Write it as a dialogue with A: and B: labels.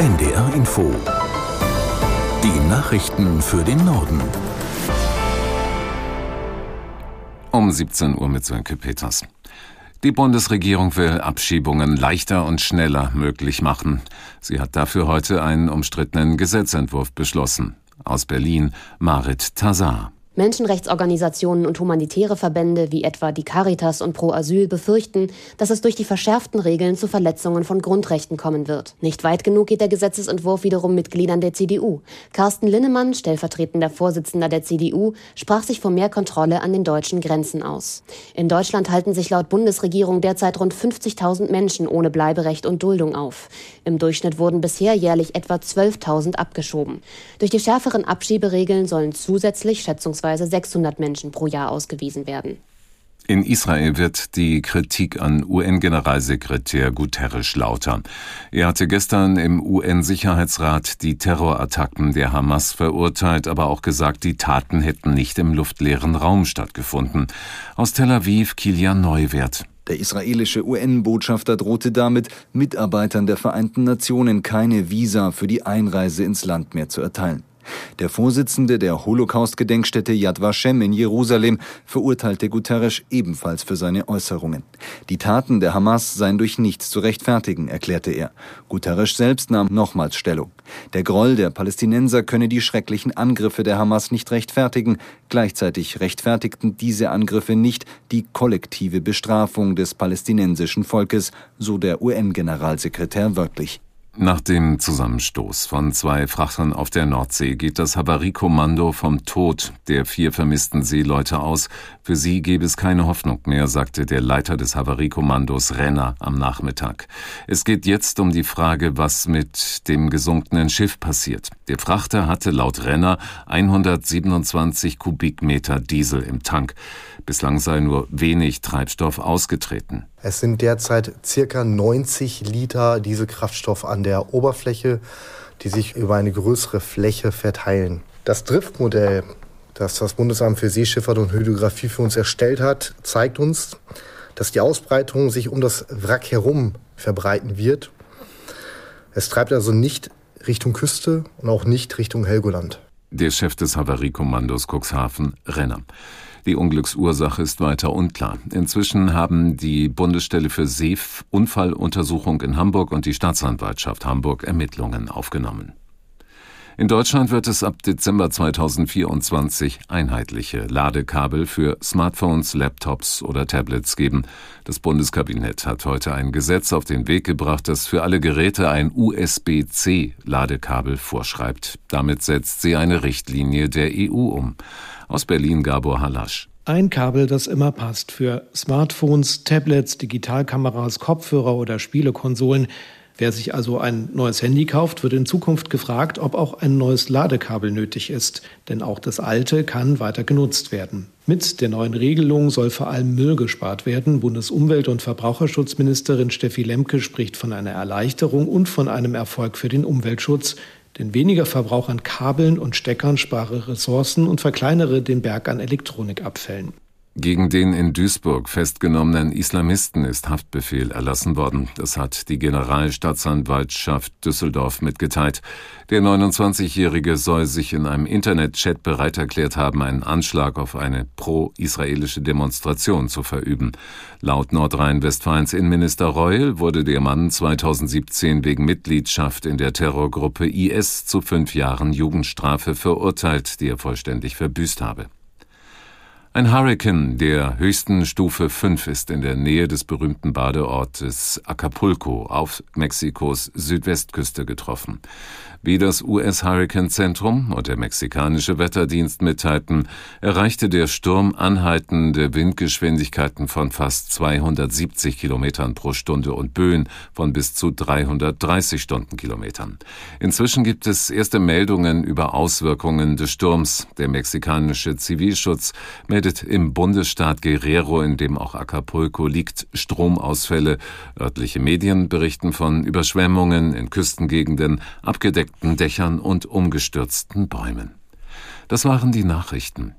A: NDR Info. Die Nachrichten für den Norden.
B: Um 17 Uhr mit Sönke Peters. Die Bundesregierung will Abschiebungen leichter und schneller möglich machen. Sie hat dafür heute einen umstrittenen Gesetzentwurf beschlossen. Aus Berlin Marit Tazar.
C: Menschenrechtsorganisationen und humanitäre Verbände wie etwa die Caritas und Pro Asyl befürchten, dass es durch die verschärften Regeln zu Verletzungen von Grundrechten kommen wird. Nicht weit genug geht der Gesetzesentwurf wiederum Mitgliedern der CDU. Carsten Linnemann, stellvertretender Vorsitzender der CDU, sprach sich vor mehr Kontrolle an den deutschen Grenzen aus. In Deutschland halten sich laut Bundesregierung derzeit rund 50.000 Menschen ohne Bleiberecht und Duldung auf. Im Durchschnitt wurden bisher jährlich etwa 12.000 abgeschoben. Durch die schärferen Abschieberegeln sollen zusätzlich schätzungsweise bzw. 600 Menschen pro Jahr ausgewiesen werden.
B: In Israel wird die Kritik an UN-Generalsekretär Guterres lauter. Er hatte gestern im UN-Sicherheitsrat die Terrorattacken der Hamas verurteilt, aber auch gesagt, die Taten hätten nicht im luftleeren Raum stattgefunden. Aus Tel Aviv Kilian Neuwert.
D: Der israelische UN-Botschafter drohte damit, Mitarbeitern der Vereinten Nationen keine Visa für die Einreise ins Land mehr zu erteilen. Der Vorsitzende der Holocaust-Gedenkstätte Yad Vashem in Jerusalem verurteilte Guterres ebenfalls für seine Äußerungen. Die Taten der Hamas seien durch nichts zu rechtfertigen, erklärte er. Guterres selbst nahm nochmals Stellung. Der Groll der Palästinenser könne die schrecklichen Angriffe der Hamas nicht rechtfertigen. Gleichzeitig rechtfertigten diese Angriffe nicht die kollektive Bestrafung des palästinensischen Volkes, so der UN-Generalsekretär wörtlich.
B: Nach dem Zusammenstoß von zwei Frachtern auf der Nordsee geht das Havariekommando vom Tod der vier vermissten Seeleute aus. Für sie gäbe es keine Hoffnung mehr, sagte der Leiter des Havariekommandos Renner am Nachmittag. Es geht jetzt um die Frage, was mit dem gesunkenen Schiff passiert. Der Frachter hatte laut Renner 127 Kubikmeter Diesel im Tank. Bislang sei nur wenig Treibstoff ausgetreten.
E: Es sind derzeit circa 90 Liter Dieselkraftstoff an der Oberfläche, die sich über eine größere Fläche verteilen. Das Driftmodell, das das Bundesamt für Seeschifffahrt und Hydrographie für uns erstellt hat, zeigt uns, dass die Ausbreitung sich um das Wrack herum verbreiten wird. Es treibt also nicht Richtung Küste und auch nicht Richtung Helgoland.
B: Der Chef des Havariekommandos Cuxhaven, Renner. Die Unglücksursache ist weiter unklar. Inzwischen haben die Bundesstelle für Seeunfalluntersuchung in Hamburg und die Staatsanwaltschaft Hamburg Ermittlungen aufgenommen. In Deutschland wird es ab Dezember 2024 einheitliche Ladekabel für Smartphones, Laptops oder Tablets geben. Das Bundeskabinett hat heute ein Gesetz auf den Weg gebracht, das für alle Geräte ein USB-C-Ladekabel vorschreibt. Damit setzt sie eine Richtlinie der EU um. Aus Berlin Gabor Halasch.
F: Ein Kabel, das immer passt für Smartphones, Tablets, Digitalkameras, Kopfhörer oder Spielekonsolen. Wer sich also ein neues Handy kauft, wird in Zukunft gefragt, ob auch ein neues Ladekabel nötig ist, denn auch das alte kann weiter genutzt werden. Mit der neuen Regelung soll vor allem Müll gespart werden. Bundesumwelt- und Verbraucherschutzministerin Steffi Lemke spricht von einer Erleichterung und von einem Erfolg für den Umweltschutz. Denn weniger Verbrauch an Kabeln und Steckern spare Ressourcen und verkleinere den Berg an Elektronikabfällen.
B: Gegen den in Duisburg festgenommenen Islamisten ist Haftbefehl erlassen worden. Das hat die Generalstaatsanwaltschaft Düsseldorf mitgeteilt. Der 29-Jährige soll sich in einem Internetchat bereit erklärt haben, einen Anschlag auf eine pro-israelische Demonstration zu verüben. Laut Nordrhein-Westfalens Innenminister Reul wurde der Mann 2017 wegen Mitgliedschaft in der Terrorgruppe IS zu fünf Jahren Jugendstrafe verurteilt, die er vollständig verbüßt habe. Ein Hurrikan der höchsten Stufe 5 ist in der Nähe des berühmten Badeortes Acapulco auf Mexikos Südwestküste getroffen. Wie das US-Hurrikan-Zentrum und der mexikanische Wetterdienst mitteilten, erreichte der Sturm anhaltende Windgeschwindigkeiten von fast 270 Kilometern pro Stunde und Böen von bis zu 330 Stundenkilometern. Inzwischen gibt es erste Meldungen über Auswirkungen des Sturms. Der mexikanische Zivilschutz meldet im Bundesstaat Guerrero, in dem auch Acapulco liegt, Stromausfälle. Örtliche Medien berichten von Überschwemmungen in Küstengegenden, abgedeckten Dächern und umgestürzten Bäumen. Das waren die Nachrichten.